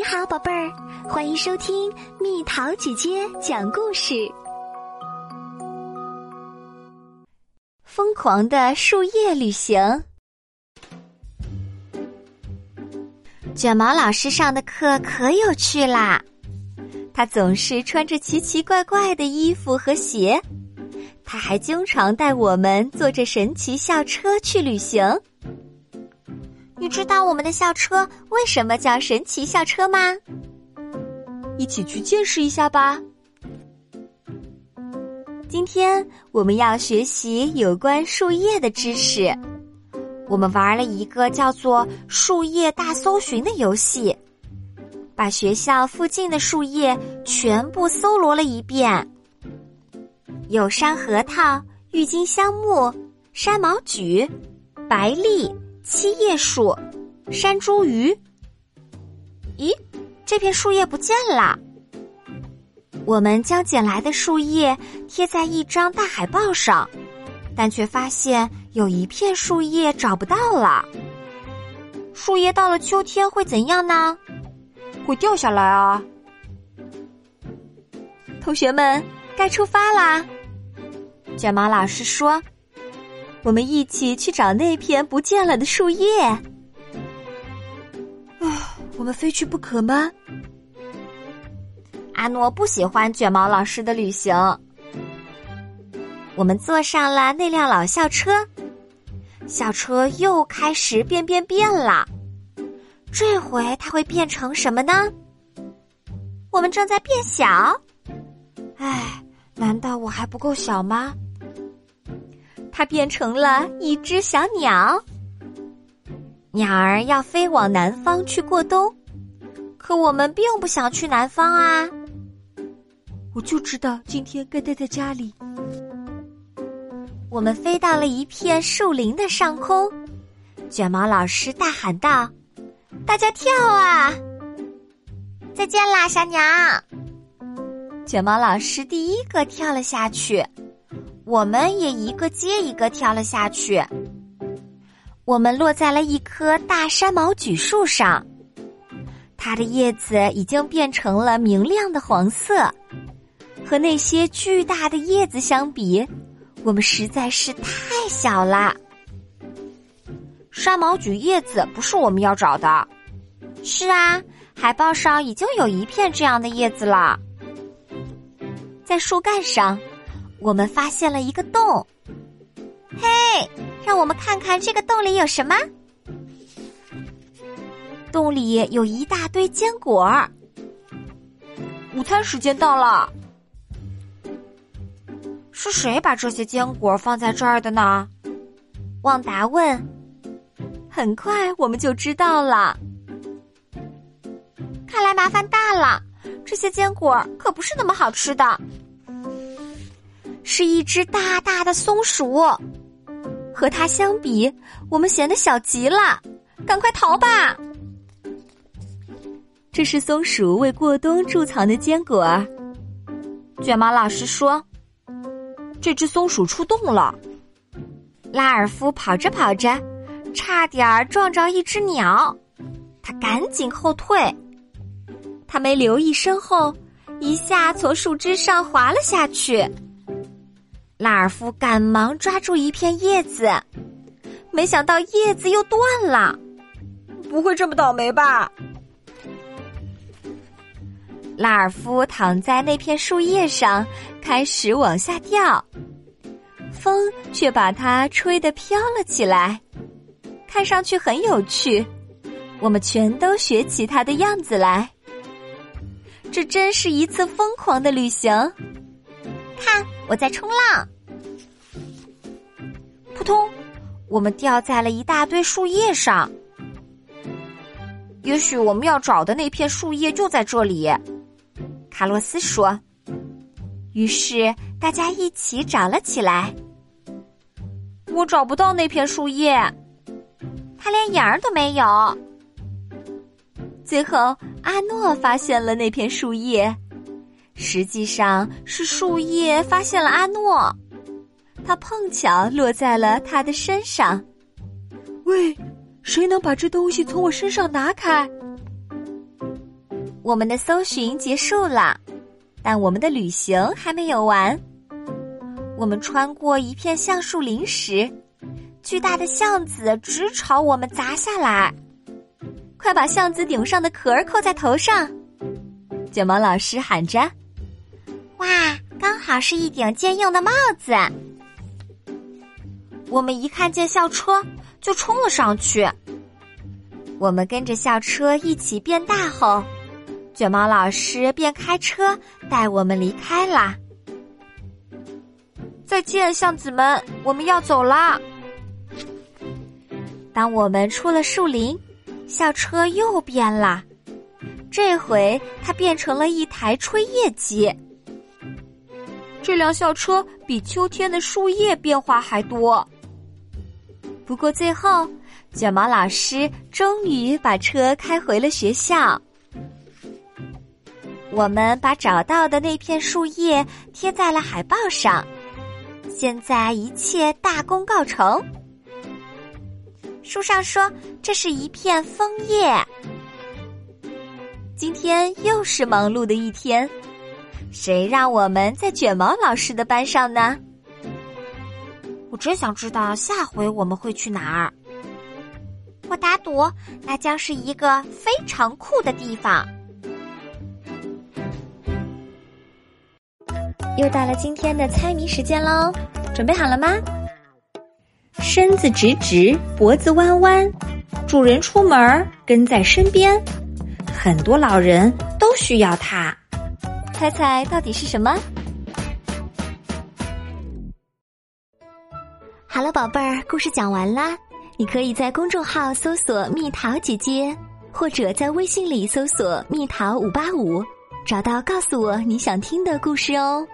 你好，宝贝儿，欢迎收听蜜桃姐姐讲故事。疯狂的树叶旅行。卷毛老师上的课可有趣啦，他总是穿着奇奇怪怪的衣服和鞋，他还经常带我们坐着神奇校车去旅行。你知道我们的校车为什么叫神奇校车吗？一起去见识一下吧。今天我们要学习有关树叶的知识。我们玩了一个叫做“树叶大搜寻”的游戏，把学校附近的树叶全部搜罗了一遍。有山核桃、郁金香木、山毛榉、白栎。七叶树，山茱萸。咦，这片树叶不见了。我们将捡来的树叶贴在一张大海报上，但却发现有一片树叶找不到了。树叶到了秋天会怎样呢？会掉下来啊！同学们，该出发啦！卷毛老师说。我们一起去找那片不见了的树叶。啊，我们非去不可吗？阿诺不喜欢卷毛老师的旅行。我们坐上了那辆老校车，校车又开始变变变了。这回它会变成什么呢？我们正在变小。唉，难道我还不够小吗？它变成了一只小鸟，鸟儿要飞往南方去过冬，可我们并不想去南方啊！我就知道今天该待在家里。我们飞到了一片树林的上空，卷毛老师大喊道：“大家跳啊！再见啦，小鸟！”卷毛老师第一个跳了下去。我们也一个接一个跳了下去。我们落在了一棵大山毛榉树上，它的叶子已经变成了明亮的黄色。和那些巨大的叶子相比，我们实在是太小了。山毛榉叶子不是我们要找的。是啊，海报上已经有一片这样的叶子了，在树干上。我们发现了一个洞，嘿，让我们看看这个洞里有什么。洞里有一大堆坚果。午餐时间到了，是谁把这些坚果放在这儿的呢？旺达问。很快我们就知道了。看来麻烦大了，这些坚果可不是那么好吃的。是一只大大的松鼠，和它相比，我们显得小极了。赶快逃吧！这是松鼠为过冬贮藏的坚果。卷毛老师说：“这只松鼠出动了。”拉尔夫跑着跑着，差点儿撞着一只鸟，他赶紧后退。他没留意身后，一下从树枝上滑了下去。拉尔夫赶忙抓住一片叶子，没想到叶子又断了。不会这么倒霉吧？拉尔夫躺在那片树叶上，开始往下掉，风却把它吹得飘了起来，看上去很有趣。我们全都学起它的样子来。这真是一次疯狂的旅行。看，我在冲浪。扑通，我们掉在了一大堆树叶上。也许我们要找的那片树叶就在这里，卡洛斯说。于是大家一起找了起来。我找不到那片树叶，它连影儿都没有。最后，阿诺发现了那片树叶。实际上是树叶发现了阿诺，他碰巧落在了他的身上。喂，谁能把这东西从我身上拿开？我们的搜寻结束了，但我们的旅行还没有完。我们穿过一片橡树林时，巨大的橡子直朝我们砸下来。快把橡子顶上的壳儿扣在头上！卷毛老师喊着：“哇，刚好是一顶坚硬的帽子！”我们一看见校车，就冲了上去。我们跟着校车一起变大后。卷毛老师便开车带我们离开啦。再见，巷子们，我们要走啦。当我们出了树林，校车又变了，这回它变成了一台吹叶机。这辆校车比秋天的树叶变化还多。不过最后，卷毛老师终于把车开回了学校。我们把找到的那片树叶贴在了海报上，现在一切大功告成。书上说这是一片枫叶。今天又是忙碌的一天，谁让我们在卷毛老师的班上呢？我真想知道下回我们会去哪儿。我打赌，那将是一个非常酷的地方。又到了今天的猜谜时间喽，准备好了吗？身子直直，脖子弯弯，主人出门跟在身边，很多老人都需要它。猜猜到底是什么？好了，宝贝儿，故事讲完啦。你可以在公众号搜索“蜜桃姐姐”，或者在微信里搜索“蜜桃五八五”，找到告诉我你想听的故事哦。